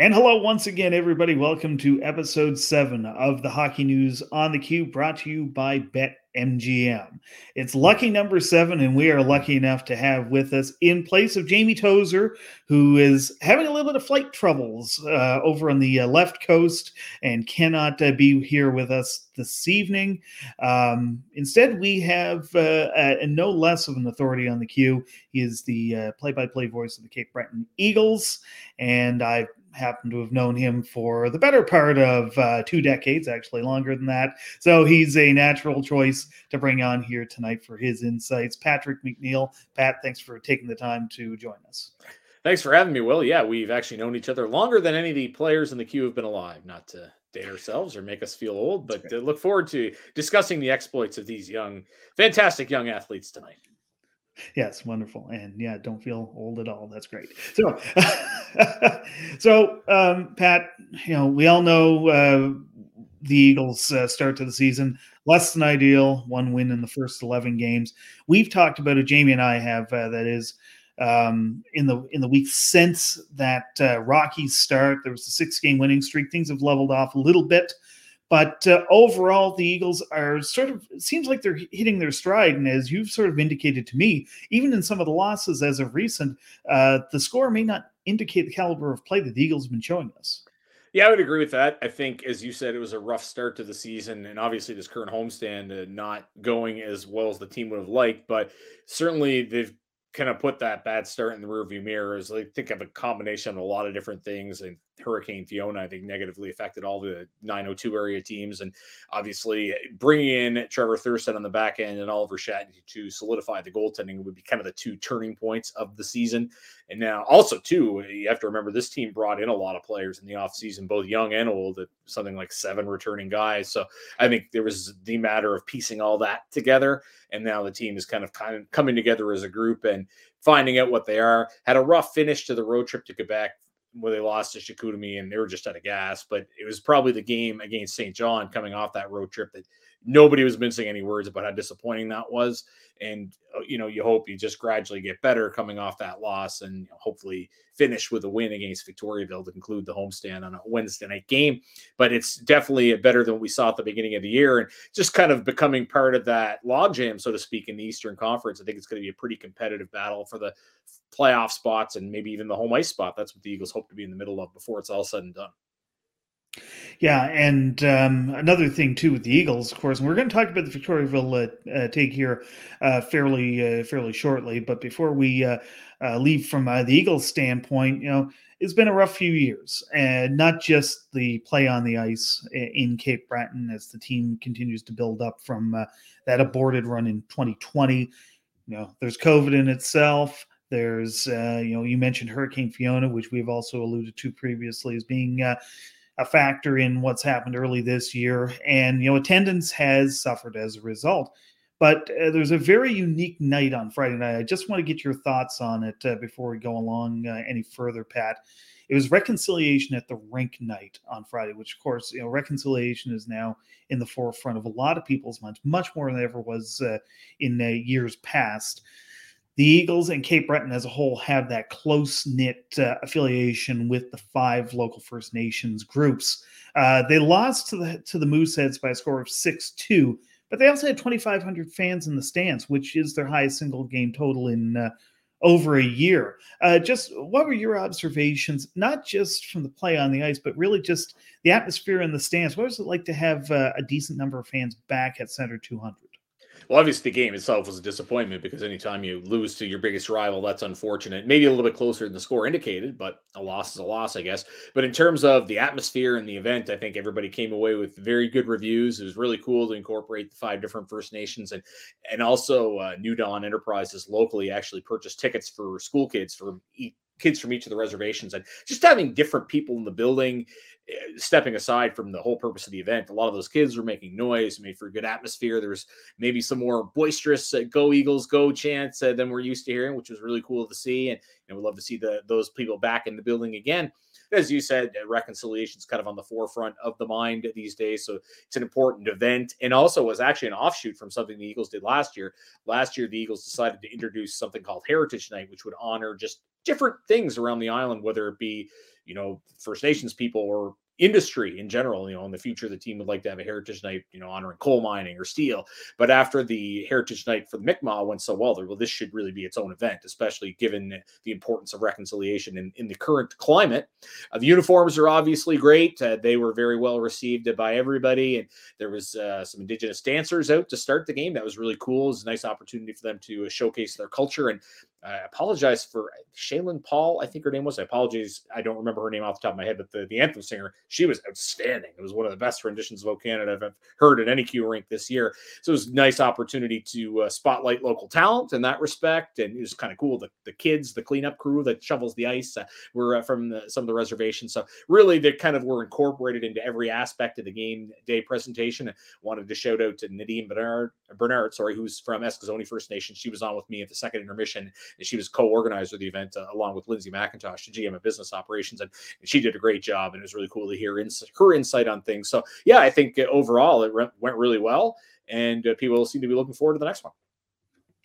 And hello once again, everybody. Welcome to episode seven of the Hockey News on the Q, brought to you by BetMGM. It's lucky number seven, and we are lucky enough to have with us, in place of Jamie Tozer, who is having a little bit of flight troubles uh, over on the uh, left coast and cannot uh, be here with us this evening. Um, instead, we have uh, no less of an authority on the Q. He is the play by play voice of the Cape Breton Eagles, and I've happen to have known him for the better part of uh, two decades, actually longer than that. So he's a natural choice to bring on here tonight for his insights. Patrick McNeil. Pat, thanks for taking the time to join us. Thanks for having me, Will. Yeah, we've actually known each other longer than any of the players in the Q have been alive. Not to date ourselves or make us feel old, but look forward to discussing the exploits of these young, fantastic young athletes tonight. Yes, wonderful, and yeah, don't feel old at all. That's great. So, so um, Pat, you know, we all know uh, the Eagles' uh, start to the season less than ideal. One win in the first eleven games. We've talked about it. Jamie and I have. Uh, that is. Um, in the in the week since that uh, Rocky start, there was a six game winning streak. Things have leveled off a little bit. But uh, overall, the Eagles are sort of, seems like they're hitting their stride. And as you've sort of indicated to me, even in some of the losses as of recent, uh, the score may not indicate the caliber of play that the Eagles have been showing us. Yeah, I would agree with that. I think, as you said, it was a rough start to the season, and obviously this current homestand uh, not going as well as the team would have liked. But certainly, they've kind of put that bad start in the rearview mirror. As I think of a combination of a lot of different things, and Hurricane Fiona, I think, negatively affected all the 902 area teams. And obviously, bringing in Trevor Thurston on the back end and Oliver Shatney to solidify the goaltending would be kind of the two turning points of the season. And now, also, too, you have to remember this team brought in a lot of players in the offseason, both young and old, something like seven returning guys. So I think there was the matter of piecing all that together. And now the team is kind of kind of coming together as a group and finding out what they are. Had a rough finish to the road trip to Quebec where they lost to Chicoutimi and they were just out of gas. But it was probably the game against Saint John coming off that road trip that nobody was mincing any words about how disappointing that was. And uh, you know, you hope you just gradually get better coming off that loss, and hopefully finish with a win against Victoriaville to conclude the homestand on a Wednesday night game. But it's definitely better than what we saw at the beginning of the year, and just kind of becoming part of that logjam, so to speak, in the Eastern Conference. I think it's going to be a pretty competitive battle for the playoff spots and maybe even the home ice spot. That's what the Eagles hope to be in the middle of before it's all said and done. Yeah, and um, another thing too with the Eagles, of course, and we're going to talk about the Victoriaville uh, uh, take here uh, fairly uh, fairly shortly. But before we uh, uh, leave from the Eagles' standpoint, you know, it's been a rough few years, and not just the play on the ice in Cape Breton as the team continues to build up from that aborted run in 2020. You know, there's COVID in itself. There's, you know, you mentioned Hurricane Fiona, which we've also alluded to previously as being a factor in what's happened early this year. And, you know, attendance has suffered as a result. But uh, there's a very unique night on Friday night. I just want to get your thoughts on it uh, before we go along uh, any further, Pat. It was reconciliation at the rink night on Friday, which, of course, you know, reconciliation is now in the forefront of a lot of people's minds, much more than ever was uh, in uh, years past the Eagles and Cape Breton as a whole have that close knit uh, affiliation with the five local First Nations groups. Uh, they lost to the to the Mooseheads by a score of six two, but they also had 2,500 fans in the stands, which is their highest single game total in uh, over a year. Uh, just what were your observations, not just from the play on the ice, but really just the atmosphere in the stands? What was it like to have uh, a decent number of fans back at Center 200? Well, obviously, the game itself was a disappointment because anytime you lose to your biggest rival, that's unfortunate. Maybe a little bit closer than the score indicated, but a loss is a loss, I guess. But in terms of the atmosphere and the event, I think everybody came away with very good reviews. It was really cool to incorporate the five different First Nations and and also uh, New Dawn Enterprises locally actually purchased tickets for school kids for kids from each of the reservations and just having different people in the building stepping aside from the whole purpose of the event a lot of those kids were making noise made for a good atmosphere. There was maybe some more boisterous uh, go eagles go chants uh, than we're used to hearing which was really cool to see and we'd love to see the those people back in the building again. As you said uh, reconciliation is kind of on the forefront of the mind these days so it's an important event. And also was actually an offshoot from something the eagles did last year. Last year the eagles decided to introduce something called heritage night which would honor just different things around the island, whether it be you know First Nations people or industry in general. You know, in the future, the team would like to have a heritage night, you know, honoring coal mining or steel. But after the heritage night for the Mi'kmaq went so well, well, this should really be its own event, especially given the importance of reconciliation in, in the current climate. Uh, the uniforms are obviously great. Uh, they were very well received by everybody, and there was uh, some Indigenous dancers out to start the game. That was really cool. It was a nice opportunity for them to showcase their culture and I apologize for Shaylin Paul, I think her name was. I apologize. I don't remember her name off the top of my head, but the, the anthem singer, she was outstanding. It was one of the best renditions of O Canada I've heard at any Q rink this year. So it was a nice opportunity to uh, spotlight local talent in that respect. And it was kind of cool. The, the kids, the cleanup crew that shovels the ice uh, were uh, from the, some of the reservations. So really, they kind of were incorporated into every aspect of the game day presentation. I wanted to shout out to Nadine Bernard, Bernard, sorry, who's from Eskasoni First Nation. She was on with me at the second intermission and she was co-organizer of the event uh, along with Lindsay McIntosh, the GM of business operations, and, and, she did a great job. And it was really cool to hear her insight on things. So yeah, I think uh, overall it re- went really well, and uh, people seem to be looking forward to the next one.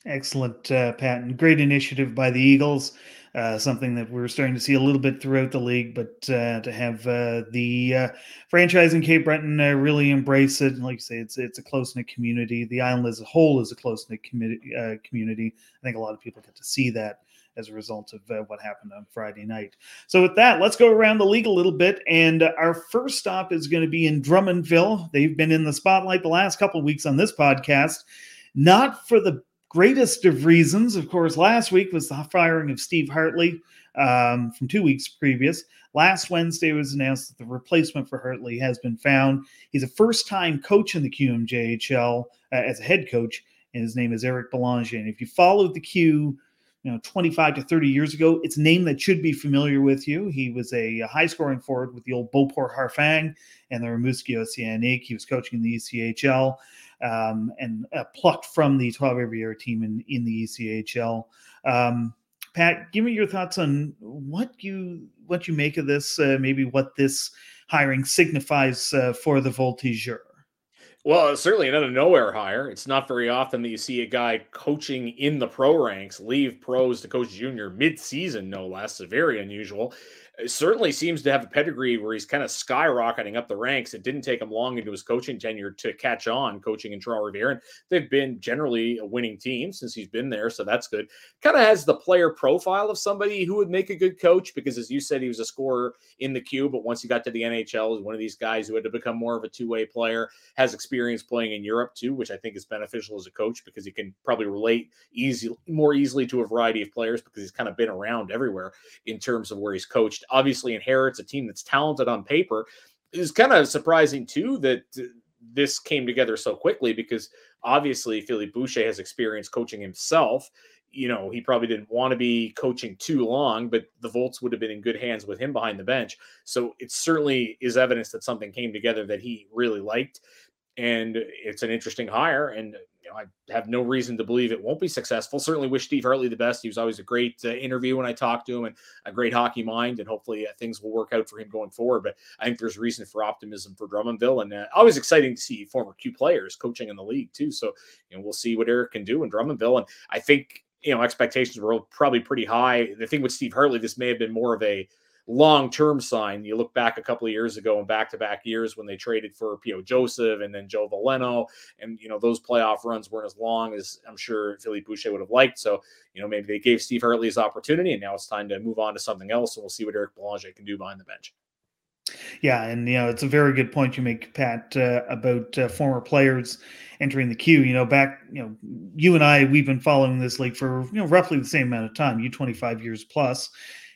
Excellent, uh, Pat, great initiative by the Eagles uh, something that we're starting to see a little bit throughout the league. But uh, to have uh, the uh, franchise in Cape Breton uh, really embrace it, like you say, it's it's a close knit community. The island as a whole is a close knit community. Uh, community. I think a lot of people get to see that as a result of uh, what happened on Friday night. So, with that, let's go around the league a little bit. And our first stop is going to be in Drummondville. They've been in the spotlight the last couple weeks on this podcast, not for the greatest of reasons, of course, last week was the firing of Steve Hartley um, from two weeks previous. Last Wednesday was announced that the replacement for Hartley has been found. He's a first time coach in the QMJHL uh, as a head coach, and his name is Eric Belanger. And if you followed the Q, you know, 25 to 30 years ago, it's a name that should be familiar with you. He was a, high scoring forward with the old Beauport Harfang and the Rimouski Oceanic. He was coaching in the ECHL um, and uh, plucked from the 12 every year team in, in the ECHL. Um, Pat, give me your thoughts on what you what you make of this. Uh, maybe what this hiring signifies uh, for the Voltigeur. Well, certainly another nowhere hire. It's not very often that you see a guy coaching in the pro ranks leave pros to coach junior mid-season, no less. It's very unusual certainly seems to have a pedigree where he's kind of skyrocketing up the ranks. It didn't take him long into his coaching tenure to catch on coaching in Toronto. And they've been generally a winning team since he's been there. So that's good. Kind of has the player profile of somebody who would make a good coach because, as you said, he was a scorer in the Q. But once he got to the NHL, one of these guys who had to become more of a two way player, has experience playing in Europe too, which I think is beneficial as a coach because he can probably relate easy, more easily to a variety of players because he's kind of been around everywhere in terms of where he's coached obviously inherits a team that's talented on paper. It's kind of surprising too that this came together so quickly because obviously Philippe Boucher has experience coaching himself. You know, he probably didn't want to be coaching too long, but the Volts would have been in good hands with him behind the bench. So it certainly is evidence that something came together that he really liked. And it's an interesting hire. And I have no reason to believe it won't be successful. Certainly wish Steve Hartley the best. He was always a great uh, interview when I talked to him and a great hockey mind. And hopefully uh, things will work out for him going forward. But I think there's reason for optimism for Drummondville. And uh, always exciting to see former Q players coaching in the league too. So, you know, we'll see what Eric can do in Drummondville. And I think, you know, expectations were probably pretty high. The thing with Steve Hartley, this may have been more of a, long term sign. You look back a couple of years ago and back to back years when they traded for P.O. Joseph and then Joe Veleno, and you know those playoff runs weren't as long as I'm sure Philippe Boucher would have liked. So you know maybe they gave Steve Hartley his opportunity, and now it's time to move on to something else, and we'll see what Eric Belanger can do behind the bench. Yeah, and you know it's a very good point you make, Pat, uh, about uh, former players entering the Q. You know, back, you know, you and I, we've been following this league for you know roughly the same amount of time. You twenty five years plus,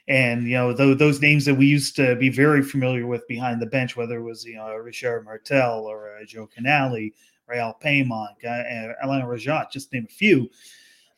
and you know th- those names that we used to be very familiar with behind the bench, whether it was you know Richard Martel or uh, Joe Canale, Réal Paiement, uh, Alain Rajotte, just name a few.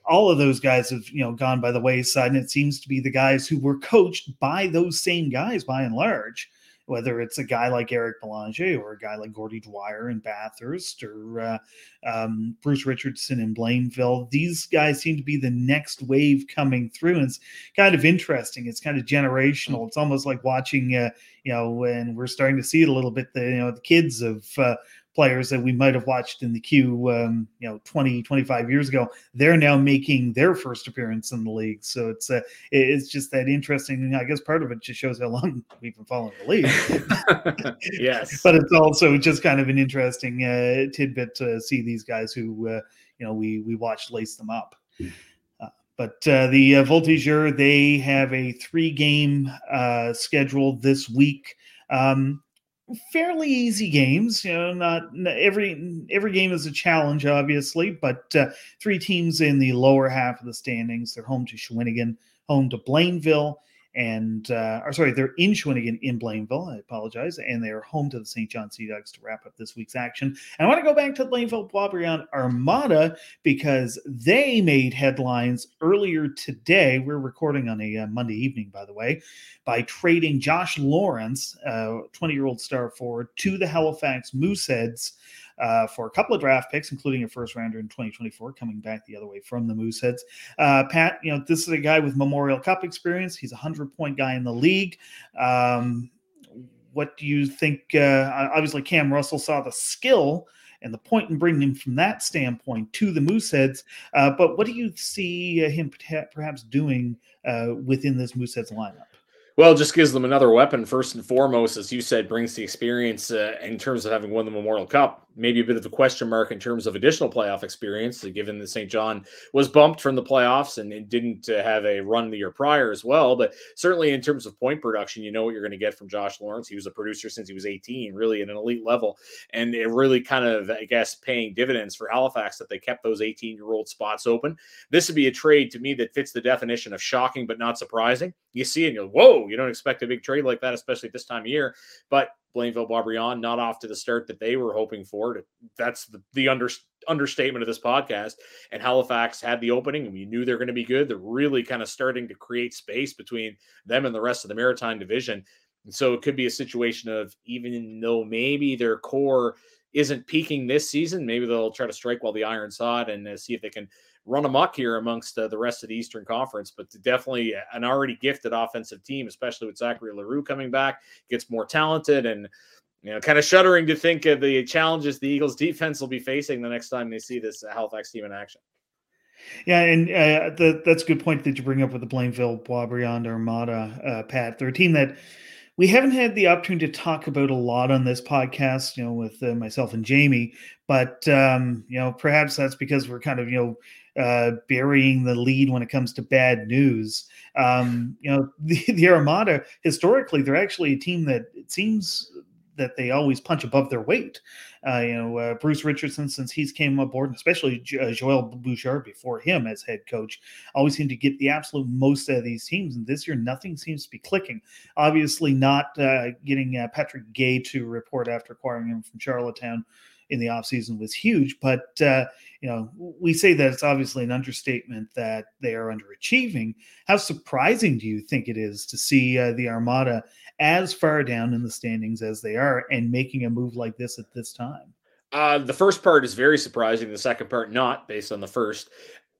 All of those guys have you know gone by the wayside, and it seems to be the guys who were coached by those same guys by and large whether it's a guy like Eric Belanger or a guy like Gordy Dwyer in Bathurst or uh, um, Bruce Richardson in Blainville. These guys seem to be the next wave coming through. And it's kind of interesting. It's kind of generational. It's almost like watching, uh, you know, when we're starting to see it a little bit, the, you know, the kids of uh, players that we might have watched in the Q, um, you know, 20, 25 years ago, they're now making their first appearance in the league. So it's uh, it's just that interesting. I guess part of it just shows how long we've been following the league. yes, but it's also just kind of an interesting uh, tidbit to see these guys who uh, you know we we watched lace them up. Uh, but uh, the uh, Voltigeur, they have a three-game uh, schedule this week. Um, fairly easy games. You know, not, every every game is a challenge, obviously, but uh, three teams in the lower half of the standings. They're home to Shawinigan, home to Blainville, and uh, or sorry, they're in Shawinigan in Blainville. I apologize, and they are home to the Saint John Sea Dogs to wrap up this week's action. And I want to go back to Blainville Boisbriand Armada because they made headlines earlier today. We're recording on a uh, Monday evening, by the way, by trading Josh Lawrence, twenty-year-old uh, star forward, to the Halifax Mooseheads uh, for a couple of draft picks, including a first rounder in 2024, coming back the other way from the Mooseheads. Uh, Pat, you know, this is a guy with Memorial Cup experience. He's a 100 point guy in the league. Um, what do you think? Uh, obviously, Cam Russell saw the skill and the point in bringing him from that standpoint to the Mooseheads. Uh, but what do you see uh, him perhaps doing uh, within this Mooseheads lineup? Well, just gives them another weapon. First and foremost, as you said, brings the experience uh, in terms of having won the Memorial Cup maybe a bit of a question mark in terms of additional playoff experience, given that Saint John was bumped from the playoffs and, didn't uh, have a run the year prior as well. But certainly in terms of point production, you know what you're going to get from Josh Lawrence. He was a producer since he was 18, really at an elite level. And it really kind of, I guess, paying dividends for Halifax that they kept those 18 year old spots open. This would be a trade to me that fits the definition of shocking but not surprising. You see and you're, whoa, you don't expect a big trade like that, especially this time of year. But Blainville Boisbriand not off to the start that they were hoping for. That's the, the under, understatement of this podcast. And Halifax had the opening, and we knew they're going to be good. They're really kind of starting to create space between them and the rest of the Maritime Division. And so it could be a situation of even though maybe their core isn't peaking this season, maybe they'll try to strike while the iron's hot and uh, see if they can run amok here amongst uh, the rest of the Eastern Conference. But definitely an already gifted offensive team, especially with Zachary L'Heureux coming back, gets more talented and you know, kind of shuddering to think of the challenges the Eagles defense will be facing the next time they see this Halifax team in action. Yeah, and uh, the, that's a good point that you bring up with the Blainville Boisbriand Armada, uh, Pat. They're a team that we haven't had the opportunity to talk about a lot on this podcast, you know, with uh, myself and Jamie. But um, you know, perhaps that's because we're kind of you know uh, burying the lead when it comes to bad news. Um, you know, the, the Armada historically, they're actually a team that it seems that they always punch above their weight. Uh, you know, uh, Bruce Richardson, since he's came aboard, and especially uh, Joel Bouchard before him as head coach, always seem to get the absolute most out of these teams. And this year, nothing seems to be clicking. Obviously, not uh, getting uh, Patrick Guay to report after acquiring him from Charlottetown in the offseason was huge. But, uh, you know, we say that it's obviously an understatement that they are underachieving. How surprising do you think it is to see uh, the Armada as far down in the standings as they are and making a move like this at this time? Uh, the first part is very surprising. The second part, not based on the first.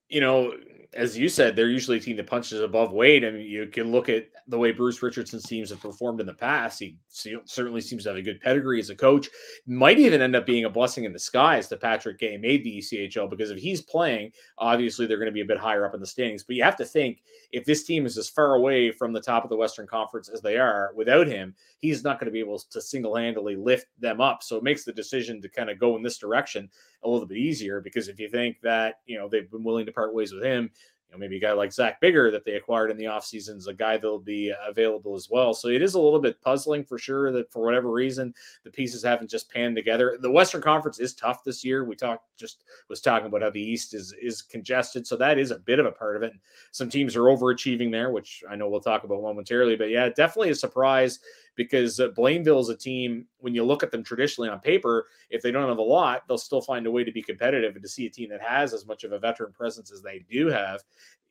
You know, as you said, they're usually a team that punches above weight. I mean, you can look at the way Bruce Richardson's teams have performed in the past. He certainly seems to have a good pedigree as a coach. Might even end up being a blessing in disguise that Patrick Guay made the ECHL because if he's playing, obviously they're going to be a bit higher up in the standings. But you have to think if this team is as far away from the top of the Western Conference as they are without him, he's not going to be able to single handedly lift them up. So it makes the decision to kind of go in this direction a little bit easier because if you think that, you know, they've been willing to part ways with him, know, maybe a guy like Zach Bigger that they acquired in the offseason is a guy that'll be available as well. So it is a little bit puzzling for sure that for whatever reason the pieces haven't just panned together. The Western Conference is tough this year. We talked just was talking about how the East is is congested, so that is a bit of a part of it. Some teams are overachieving there, which I know we'll talk about momentarily. But yeah, definitely a surprise because uh, Blainville is a team, when you look at them traditionally on paper, if they don't have a lot, they'll still find a way to be competitive. And to see a team that has as much of a veteran presence as they do have,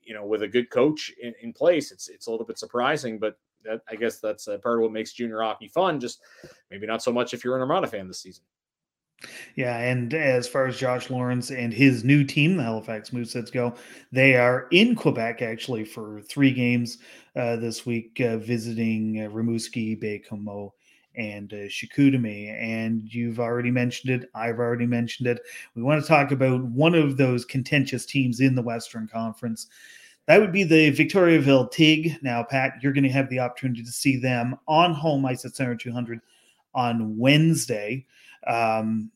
you know, with a good coach in, in place, it's it's a little bit surprising, but that, I guess that's a part of what makes junior hockey fun. Just maybe not so much if you're an Armada fan this season. Yeah, and as far as Josh Lawrence and his new team, the Halifax Mooseheads, go, they are in Quebec actually for three games uh, this week, uh, visiting uh, Rimouski, Baie-Comeau, and uh. And you've already mentioned it. I've already mentioned it. We want to talk about one of those contentious teams in the Western Conference. That would be the Victoriaville Tigres. Now, Pat, you're going to have the opportunity to see them on home ice at Center 200 on Wednesday. Um,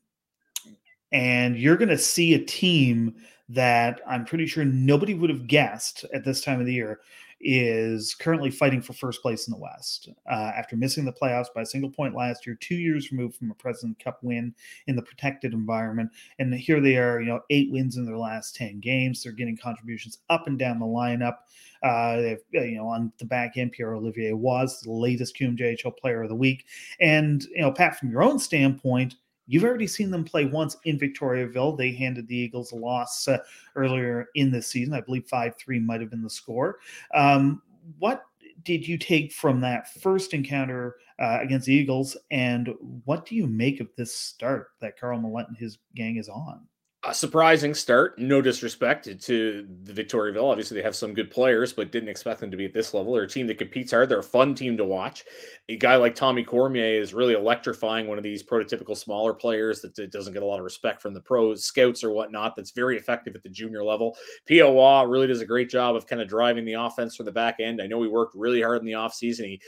and you're going to see a team that I'm pretty sure nobody would have guessed at this time of the year is currently fighting for first place in the West uh, after missing the playoffs by a single point last year, two years removed from a President Cup win in the protected environment. And here they are, you know, eight wins in their last 10 games. They're getting contributions up and down the lineup. Uh, they've, uh, you know, on the back end, Pierre Olivier was the latest QMJHL player of the week. And, you know, Pat, from your own standpoint, You've already seen them play once in Victoriaville. They handed the Eagles a loss uh, earlier in the season. I believe 5 3 might have been the score. Um, what did you take from that first encounter uh, against the Eagles, and what do you make of this start that Carl Millette and his gang is on? A surprising start. No disrespect to the Victoriaville. Obviously, they have some good players, but didn't expect them to be at this level. They're a team that competes hard. They're a fun team to watch. A guy like Tommy Cormier is really electrifying. One of these prototypical smaller players that doesn't get a lot of respect from the pros, scouts, or whatnot. That's very effective at the junior level. Poa really does a great job of kind of driving the offense from the back end. I know he worked really hard in the offseason. He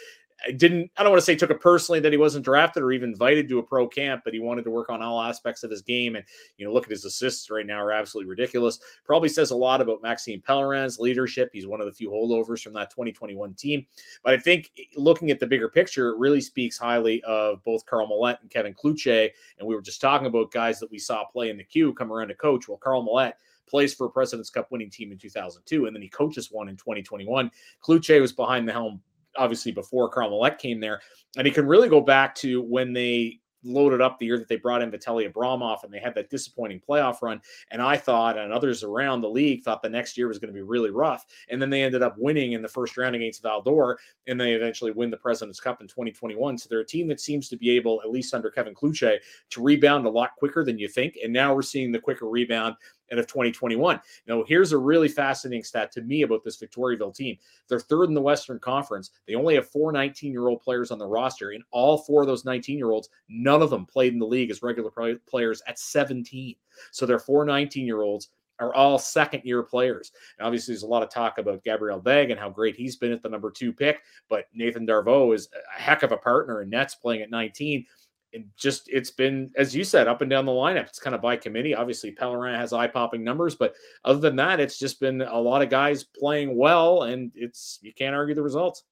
I didn't I don't want to say took it personally that he wasn't drafted or even invited to a pro camp, but he wanted to work on all aspects of his game. And you know, look at his assists right now are absolutely ridiculous. Probably says a lot about Maxime Pellerin's leadership. He's one of the few holdovers from that 2021 team. But I think eh, looking at the bigger picture, it really speaks highly of both Carl Millette and Kevin Cloutier. And we were just talking about guys that we saw play in the Q come around to coach. Well, Carl Millette plays for a President's Cup winning team in 2002, and then he coaches one in 2021. Cloutier was behind the helm obviously before Carl Millette came there. And he can really go back to when they loaded up the year that they brought in Vitaly Abramov and they had that disappointing playoff run. And I thought, and others around the league thought the next year was going to be really rough. And then they ended up winning in the first round against Val-d'Or, and they eventually win the President's Cup in 2021. So they're a team that seems to be able, at least under Kevin Cloutier, to rebound a lot quicker than you think. And now we're seeing the quicker rebound and of 2021. Now, here's a really fascinating stat to me about this Victoriaville team. They're third in the Western Conference. They only have four 19 year old players on the roster. And all four of those 19 year olds, none of them played in the league as regular players at 17. So they're four 19 year olds are all second year players. And obviously, there's a lot of talk about Gabriel Begg and how great he's been at the number two pick, but Nathan Darveau is a heck of a partner in Nets playing at 19 and just it's been as you said up and down the lineup. It's kind of by committee. Obviously pellerin has eye-popping numbers but other than that it's just been a lot of guys playing well and it's you can't argue the results.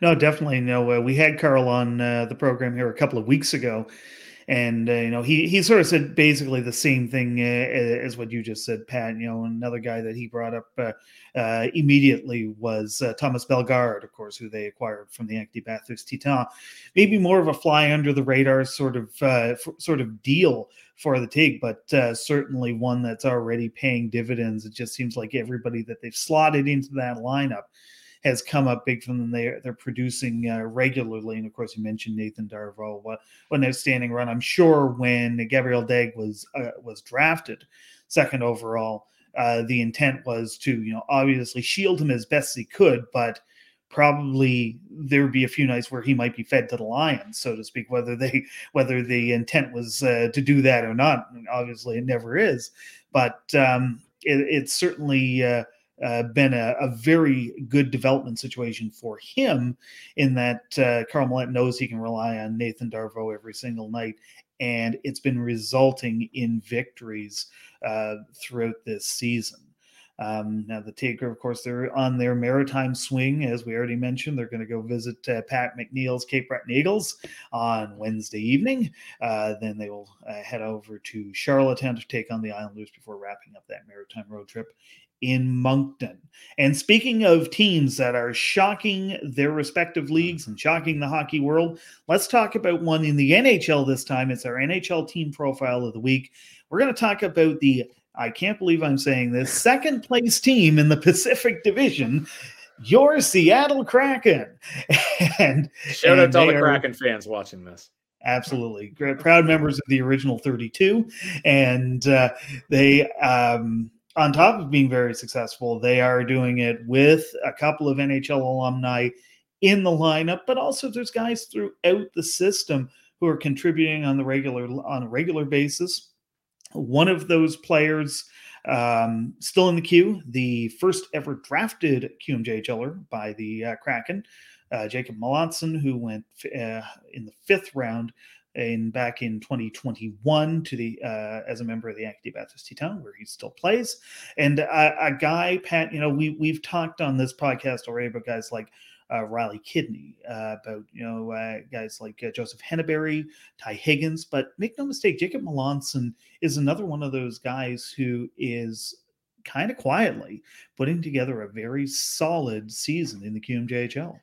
No definitely. No uh, we had carl on uh, the program here a couple of weeks ago and uh, you know he he sort of said basically the same thing uh, as what you just said, Pat. You know, another guy that he brought up uh, uh immediately was uh, Thomas Bellegarde, of course, who they acquired from the Acadie Bathurst Titan. Maybe more of a fly under the radar sort of uh, f- sort of deal for the Tigres, but certainly one that's already paying dividends. It just seems like everybody that they've slotted into that lineup has come up big from them. They're they're producing uh, regularly, and of course, you mentioned Nathan Darveau. What, what an outstanding run! I'm sure when Gabriel Begg was uh, was drafted second overall, uh, the intent was to you know obviously shield him as best he could, but probably there would be a few nights where he might be fed to the lions, so to speak. Whether they whether the intent was uh, to do that or not, obviously it never is. But um, it, it's certainly uh, uh, been a, a, very good development situation for him in that uh, Carl knows he can rely on Nathan Darveau every single night. And it's been resulting in victories uh, throughout this season. Um, now, the Taker, of course, they're on their maritime swing, as we already mentioned. They're going to go visit uh, Pat McNeil's Cape Breton Eagles on Wednesday evening. Uh, then they will uh, head over to Charlottetown to take on the Islanders before wrapping up that maritime road trip in Moncton. And speaking of teams that are shocking their respective leagues and shocking the hockey world, let's talk about one in the NHL this time. It's our NHL team profile of the week. We're going to talk about the, I can't believe I'm saying this, second place team in the Pacific Division. Your Seattle Kraken. and shout and out to all the Kraken fans watching this. Absolutely. Proud members of the original 32. And uh, they, um, on top of being very successful, they are doing it with a couple of NHL alumni in the lineup, but also there's guys throughout the system who are contributing on the regular on a regular basis. One of those players um, still in the queue, the first ever drafted QMJHLer by the uh, Kraken, uh, Jacob Melanson, who went uh, in the fifth round in back in 2021 to the uh, as a member of the Acadie Bathurst Titan, where he still plays. And a guy, Pat, you know, we we've talked on this podcast already about guys like uh, Riley Kidney, uh, about you know uh, guys like uh, Joseph Henneberry, Ty Higgins. But make no mistake, Jacob Melanson is another one of those guys who is kind of quietly putting together a very solid season in the QMJHL.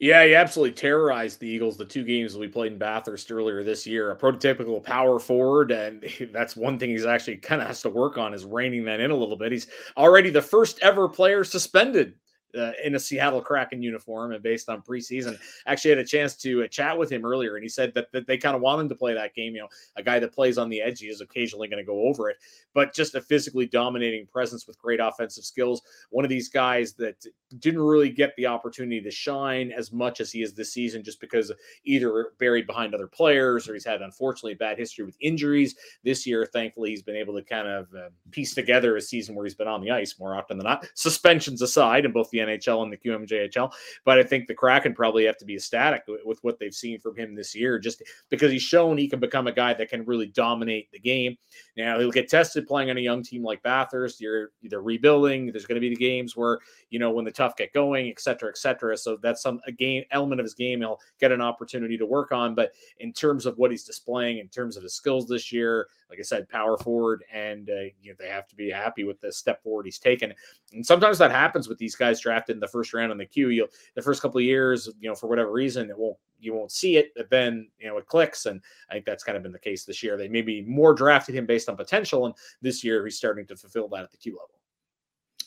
Yeah, he absolutely terrorized the Eagles the two games we played in Bathurst earlier this year. A prototypical power forward, and that's one thing he's actually kind of has to work on is reining that in a little bit. He's already the first ever player suspended uh, in a Seattle Kraken uniform and based on preseason. Actually, had a chance to uh, chat with him earlier, and he said that, that they kind of want him to play that game. You know, a guy that plays on the edge, he is occasionally going to go over it, but just a physically dominating presence with great offensive skills. One of these guys that didn't really get the opportunity to shine as much as he is this season, just because either buried behind other players or he's had unfortunately bad history with injuries. This year, thankfully, he's been able to kind of uh, piece together a season where he's been on the ice more often than not. Suspensions aside, and both the NHL and the QMJHL. But I think the Kraken probably have to be ecstatic with what they've seen from him this year, just because he's shown he can become a guy that can really dominate the game. Now he'll get tested playing on a young team like Bathurst. You're either rebuilding. There's going to be the games where you know when the tough get going, et cetera, et cetera. So that's some a game element of his game he'll get an opportunity to work on. But in terms of what he's displaying, in terms of his skills this year, like I said, power forward, and uh, you know, they have to be happy with the step forward he's taken. And sometimes that happens with these guys drafted in the first round on the Q. You'll the first couple of years, you know, for whatever reason, it won't you won't see it, but then you know it clicks. And I think that's kind of been the case this year. They maybe more drafted him based on potential, and this year he's starting to fulfill that at the Q level.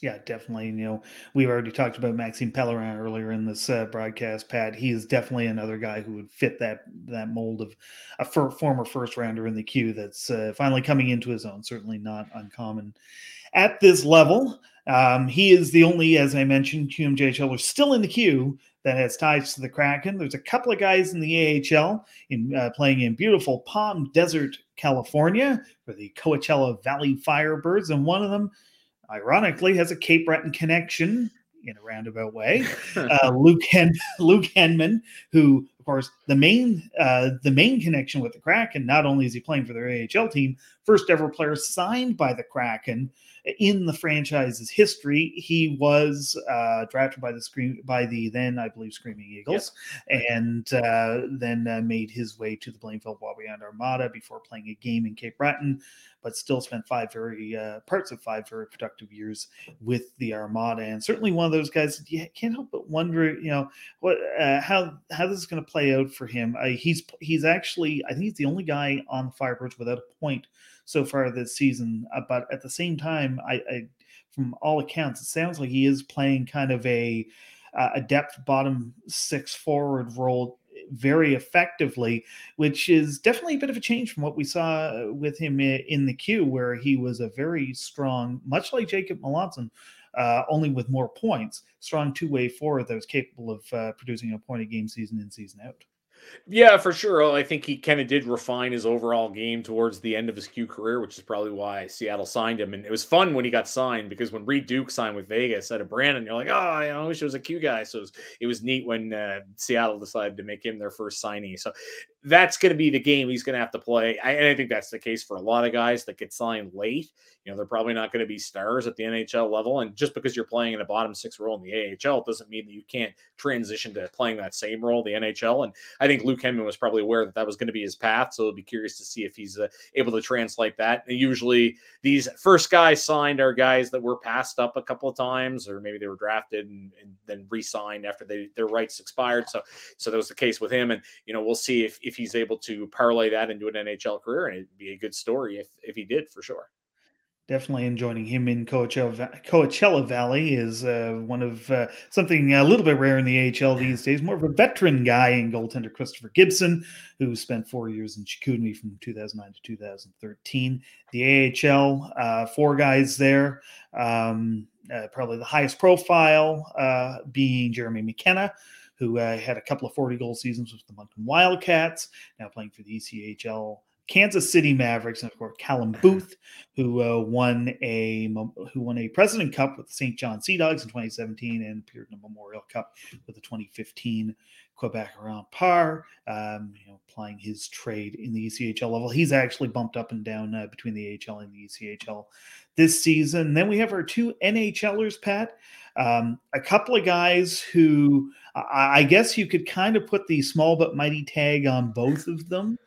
Yeah, definitely. You know, we've already talked about Maxime Pellerin earlier in this uh, broadcast. Pat, he is definitely another guy who would fit that that mold of a fir- former first rounder in the Q. That's uh, finally coming into his own. Certainly not uncommon at this level. Um, he is the only, as I mentioned, QMJHL is still in the Q that has ties to the Kraken. There's a couple of guys in the AHL in uh, playing in beautiful Palm Desert, California, for the Coachella Valley Firebirds, and one of them ironically, has a Cape Breton connection in a roundabout way. Uh, Luke Hen- Luke Henman, who of course the main uh, the main connection with the Kraken. Not only is he playing for their AHL team, first ever player signed by the Kraken in the franchise's history. He was uh, drafted by the screen by the then I believe Screaming Eagles, and uh, then uh, made his way to the Blainville Boisbriand Armada before playing a game in Cape Breton, but still spent five very uh, parts of five very productive years with the Armada, and certainly one of those guys. You can't help but wonder, you know, what uh, how how this is going to play out for him. Uh, he's he's actually I think he's the only guy on the Firebirds without a point so far this season. Uh, but at the same time, I, I, from all accounts, it sounds like he is playing kind of a uh, a depth bottom six forward role very effectively, which is definitely a bit of a change from what we saw with him in the Q, where he was a very strong, much like Jacob Melanson, uh, only with more points, strong two way forward that was capable of uh, producing a point a game season in, season out. Yeah, for sure. I think he kind of did refine his overall game towards the end of his Q career, which is probably why Seattle signed him. And it was fun when he got signed because when Reid Duke signed with Vegas out of Brandon, you're like, oh, I wish it was a Q guy. So it was, it was neat when uh, Seattle decided to make him their first signing. So that's going to be the game he's going to have to play. I, and I think that's the case for a lot of guys that get signed late. You know, they're probably not going to be stars at the NHL level. And just because you're playing in a bottom six role in the AHL doesn't mean that you can't transition to playing that same role, the NHL. And I think Luke Henman was probably aware that that was going to be his path. So it'll be curious to see if he's uh, able to translate that. And usually these first guys signed are guys that were passed up a couple of times, or maybe they were drafted and, and then re-signed after they, their rights expired. So, so that was the case with him. And, you know, we'll see if, if he's able to parlay that into an NHL career. And it'd be a good story if, if he did for sure definitely enjoying him in Coachella, Coachella Valley is uh, one of uh, something a little bit rare in the AHL these days. More of a veteran guy in goaltender Christopher Gibson, who spent four years in Chicoutimi from 2009 to 2013. The AHL, uh, four guys there. Um, uh, probably the highest profile uh, being Jeremy McKenna, who uh, had a couple of 40 goal seasons with the Moncton Wildcats, now playing for the ECHL Kansas City Mavericks, and of course Callum Booth, who uh, won a who won a President Cup with the Saint John Sea Dogs in 2017 and appeared in a Memorial Cup with the 2015 Quebec Remparts, um, you know, applying his trade in the ECHL level. He's actually bumped up and down uh, between the AHL and the ECHL this season. Then we have our two NHLers, Pat. Um, a couple of guys who I guess you could kind of put the small but mighty tag on both of them.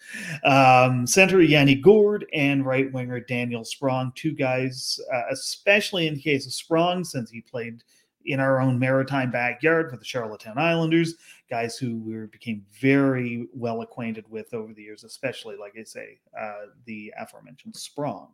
Um, center Yanni Gourde and right winger Daniel Sprong, two guys, uh, especially in the case of Sprong, since he played in our own maritime backyard for the Charlottetown Islanders, guys who we became very well acquainted with over the years, especially, like I say, uh, the aforementioned Sprong.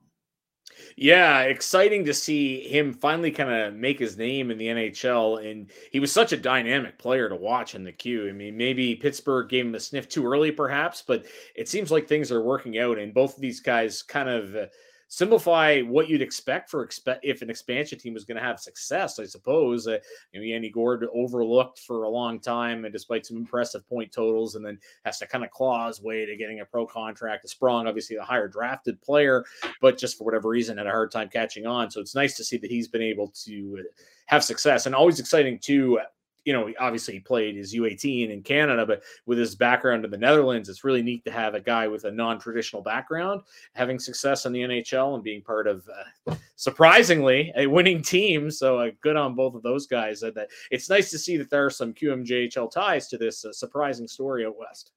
Yeah, exciting to see him finally kind of make his name in the NHL. And he was such a dynamic player to watch in the Q. I mean, maybe Pittsburgh gave him a sniff too early, perhaps, but it seems like things are working out. And both of these guys kind of. Uh, simplify what you'd expect for expect if an expansion team was going to have success. I suppose uh, you know Yanni Gourde overlooked for a long time, and despite some impressive point totals, and then has to kind of claw his way to getting a pro contract. Sprong, obviously the higher drafted player, but just for whatever reason had a hard time catching on. So it's nice to see that he's been able to have success, and always exciting too you know, obviously he played his U18 in Canada, but with his background in the Netherlands, it's really neat to have a guy with a non-traditional background having success in the NHL and being part of, uh, surprisingly, a winning team. So uh, good on both of those guys. Uh, that it's nice to see that there are some QMJHL ties to this uh, surprising story out west.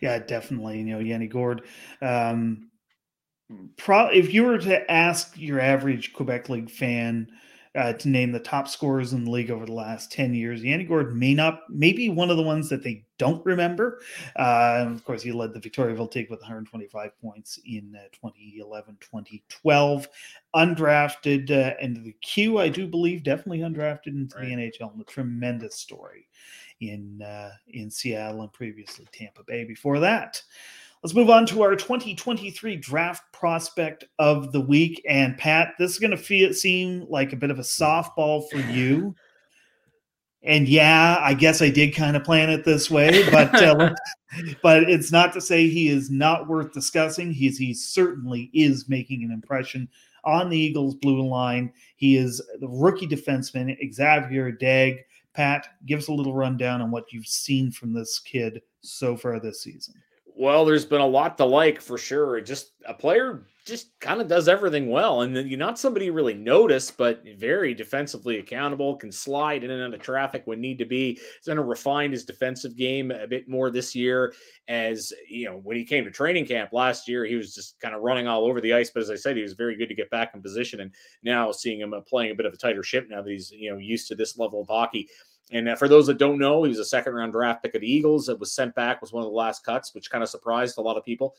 Yeah, definitely. You know, Yanni Gourde. Um, pro- if you were to ask your average Quebec League fan uh, to name the top scorers in the league over the last 10 years. Yanni Gourde may not, maybe one of the ones that they don't remember. Uh, of course, he led the Victoriaville Take with 125 points in uh, 2011 2012. Undrafted uh, into the Q, I do believe, definitely undrafted into right. the NHL. And a tremendous story in uh, in Seattle and previously Tampa Bay before that. Let's move on to our 2023 draft prospect of the week. And Pat, this is going to feel seem like a bit of a softball for you. And yeah, I guess I did kind of plan it this way, but uh, but it's not to say he is not worth discussing. He's he certainly is making an impression on the Eagles blue line. He is the rookie defenseman Xavier Daigle. Pat, give us a little rundown on what you've seen from this kid so far this season. Well, there's been a lot to like for sure. Just a player just kind of does everything well. And you're not somebody you really notice, but very defensively accountable, can slide in and out of traffic when need to be. He's going to refine his defensive game a bit more this year. As you know, when he came to training camp last year, he was just kind of running all over the ice. But as I said, he was very good to get back in position. And now seeing him uh, playing a bit of a tighter ship now that he's you know used to this level of hockey, and uh, for those that don't know, he was a second round draft pick of the Eagles that was sent back, was one of the last cuts, which kind of surprised a lot of people.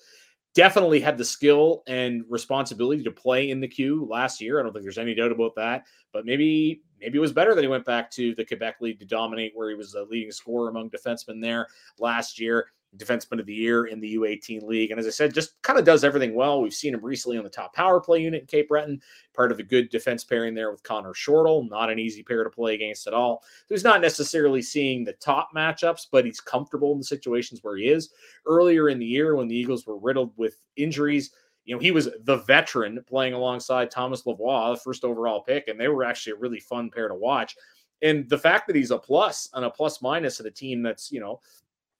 Definitely had the skill and responsibility to play in the Q last year. I don't think there's any doubt about that. But maybe maybe it was better that he went back to the Quebec League to dominate, where he was a leading scorer among defensemen there last year defenseman of the year in the U18 league. And as I said, just kind of does everything well. We've seen him recently on the top power play unit in Cape Breton, part of a good defense pairing there with Connor Shortle. Not an easy pair to play against at all. So he's not necessarily seeing the top matchups, but he's comfortable in the situations where he is. Earlier in the year, when the Eagles were riddled with injuries, you know, he was the veteran playing alongside Thomas Lavoie, the first overall pick, and they were actually a really fun pair to watch. And the fact that he's a plus and a plus minus at a team that's, you know,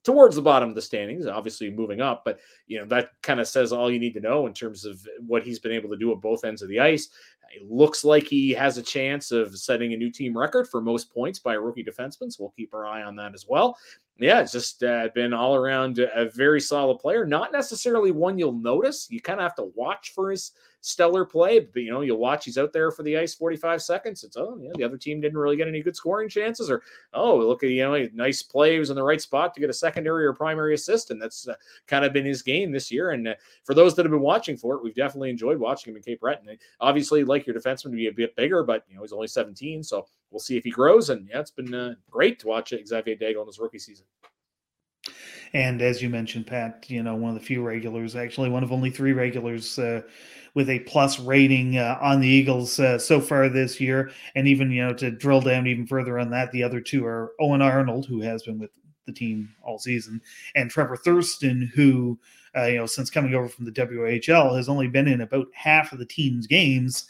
towards the bottom of the standings, obviously moving up. But you know that kind of says all you need to know in terms of what he's been able to do at both ends of the ice. It looks like he has a chance of setting a new team record for most points by a rookie defenseman. So we'll keep our eye on that as well. Yeah, it's just uh, been all around a very solid player. Not necessarily one you'll notice. You kind of have to watch for his stellar play. But you know, you'll watch he's out there for the ice 45 seconds. It's oh yeah, the other team didn't really get any good scoring chances, or oh look at you know nice play, was in the right spot to get a secondary or primary assist, and that's uh, kind of been his game this year. And uh, for those that have been watching for it, we've definitely enjoyed watching him in Cape Breton. Obviously, like your defenseman to be a bit bigger, but you know he's only 17, so we'll see if he grows. And yeah, it's been uh, great to watch Xavier Daigle in his rookie season. And as you mentioned, Pat, you know, one of the few regulars, actually one of only three regulars uh, with a plus rating uh, on the Eagles uh, so far this year. And even, you know, to drill down even further on that, the other two are Owen Arnold, who has been with the team all season, and Trevor Thurston, who, uh, you know, since coming over from the WHL, has only been in about half of the team's games.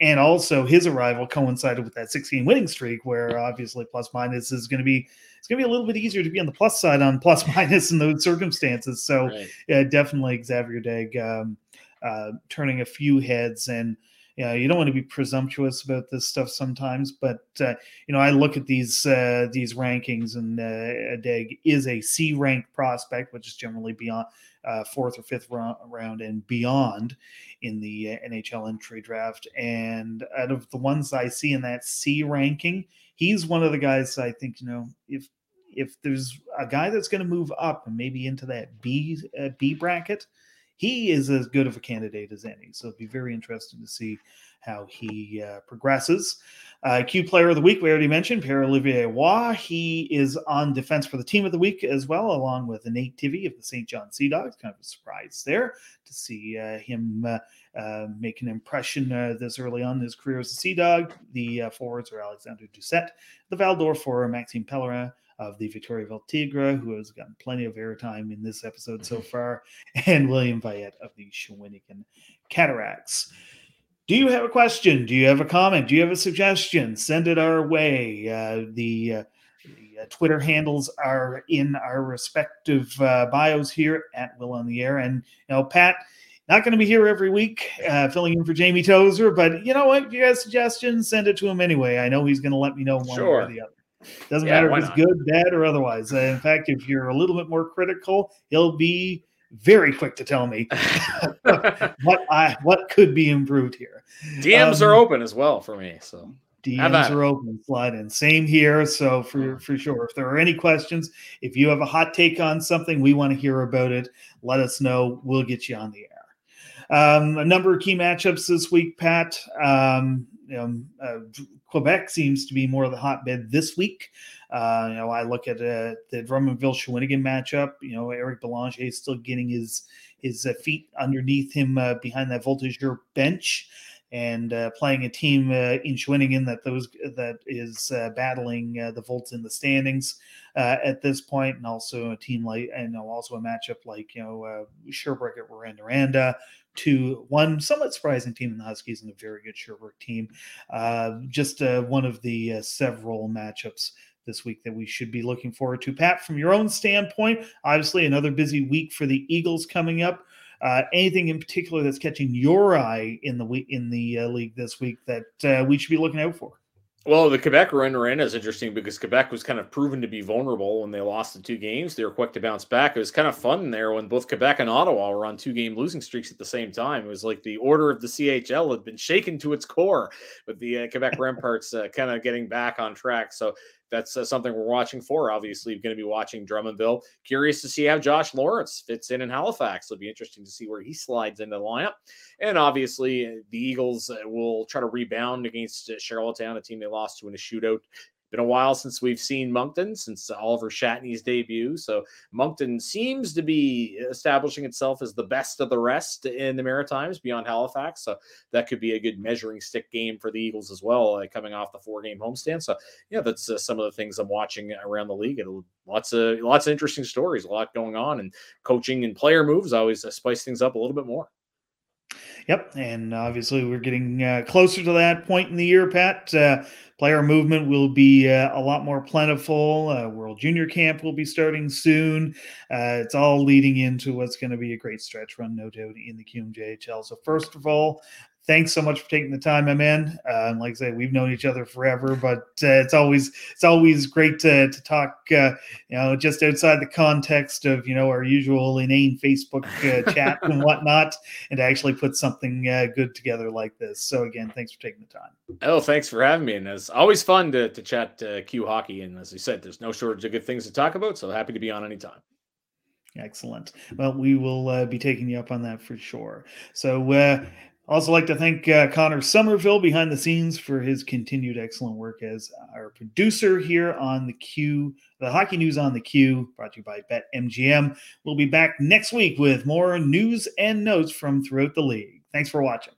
And also, his arrival coincided with that 16 winning streak, where obviously plus minus is going to be it's going to be a little bit easier to be on the plus side on plus minus in those circumstances. So, right. yeah, definitely Xavier Daigle um, uh, turning a few heads and yeah, you don't want to be presumptuous about this stuff sometimes, but uh, you know, I look at these uh, these rankings, and uh, Daigle is a C ranked prospect, which is generally beyond uh, fourth or fifth round, round and beyond in the uh, NHL entry draft. And out of the ones I see in that C ranking, he's one of the guys I think you know if if there's a guy that's going to move up and maybe into that B uh, B bracket he is as good of a candidate as any. So it'd be very interesting to see how he uh, progresses. Uh, Q Player of the Week, we already mentioned Pierre Olivier Roy. He is on defense for the Team of the Week as well, along with Nate Tivey of the Saint John Sea Dogs. Kind of a surprise there to see uh, him uh, uh, make an impression uh, this early on in his career as a Sea Dog. The forwards are Alexander Doucet, the Val-d'Or Foreurs Maxime Pellerin, of the Victoriaville Tigre, who has gotten plenty of airtime in this episode so far, and William Veillette of the Shawinigan Cataractes. Do you have a question? Do you have a comment? Do you have a suggestion? Send it our way. Uh, the, uh, the uh, Twitter handles are in our respective uh, bios here at Will on the Air. And, you know, Pat, not going to be here every week uh, filling in for Jamie Tozer, but you know what? If you have suggestions, send it to him anyway. I know he's going to let me know one sure. or the other. Doesn't yeah, matter if it's not? good, bad, or otherwise. Uh, in fact, if you're a little bit more critical, he'll be very quick to tell me what I what could be improved here. DMs um, are open as well for me. So DMs are open, slide in. Same here. So for for sure, if there are any questions, if you have a hot take on something, we want to hear about it. Let us know. We'll get you on the air. Um, a number of key matchups this week, Pat. Um, know, uh, Quebec seems to be more of the hotbed this week. Uh, you know, I look at uh, the Drummondville Shawinigan matchup. You know, Eric Belanger is still getting his his uh, feet underneath him uh, behind that Voltigeur bench, and uh, playing a team uh, in Shawinigan that those that is battling the Volts in the standings at this point, and also a team like and also a matchup like you know Sherbrooke at Rouyn-Noranda to one somewhat surprising team in the Huskies and a very good Sherbrooke team. Uh, just uh, one of the uh, several matchups this week that we should be looking forward to. Pat, from your own standpoint, obviously another busy week for the Eagles coming up. Uh, anything in particular that's catching your eye in the week in the uh, league this week that uh, we should be looking out for? Well, the Quebec run in is interesting because Quebec was kind of proven to be vulnerable when they lost the two games. They were quick to bounce back. It was kind of fun there when both Quebec and Ottawa were on two game losing streaks at the same time. It was like the order of the CHL had been shaken to its core, with the uh, Quebec Remparts uh, kind of getting back on track. So that's uh, something we're watching for. Obviously, going to be watching Drummondville. Curious to see how Josh Lawrence fits in in Halifax. It'll be interesting to see where he slides into the lineup. And obviously, uh, the Eagles uh, will try to rebound against uh, Charlottetown, a team they lost to in a shootout been a while since we've seen Moncton, since Oliver Shatney's debut. So Moncton seems to be establishing itself as the best of the rest in the Maritimes beyond Halifax. So that could be a good measuring stick game for the Eagles as well, uh, coming off the four game homestand. So yeah, that's uh, some of the things I'm watching around the league. And lots of lots of interesting stories, a lot going on, and coaching and player moves always uh, spice things up a little bit more. Yep, and obviously we're getting uh, closer to that point in the year, Pat. Uh, player movement will be uh, a lot more plentiful. Uh, World Junior Camp will be starting soon. Uh, it's all leading into what's going to be a great stretch run, no doubt, in the QMJHL. So first of all, thanks so much for taking the time, my man. Uh, like I say, we've known each other forever, but uh, it's always it's always great to to talk. Uh, you know, just outside the context of you know our usual inane Facebook uh, chat and whatnot, and to actually put something uh, good together like this. So again, thanks for taking the time. Oh, thanks for having me, and it's always fun to to chat uh, Q hockey. And as you said, there's no shortage of good things to talk about. So happy to be on anytime. Excellent. Well, we will uh, be taking you up on that for sure. So, uh, Also, like to thank uh, Connor Somerville behind the scenes for his continued excellent work as our producer here on the Q, the Hockey News on the Q, brought to you by BetMGM. We'll be back next week with more news and notes from throughout the league. Thanks for watching.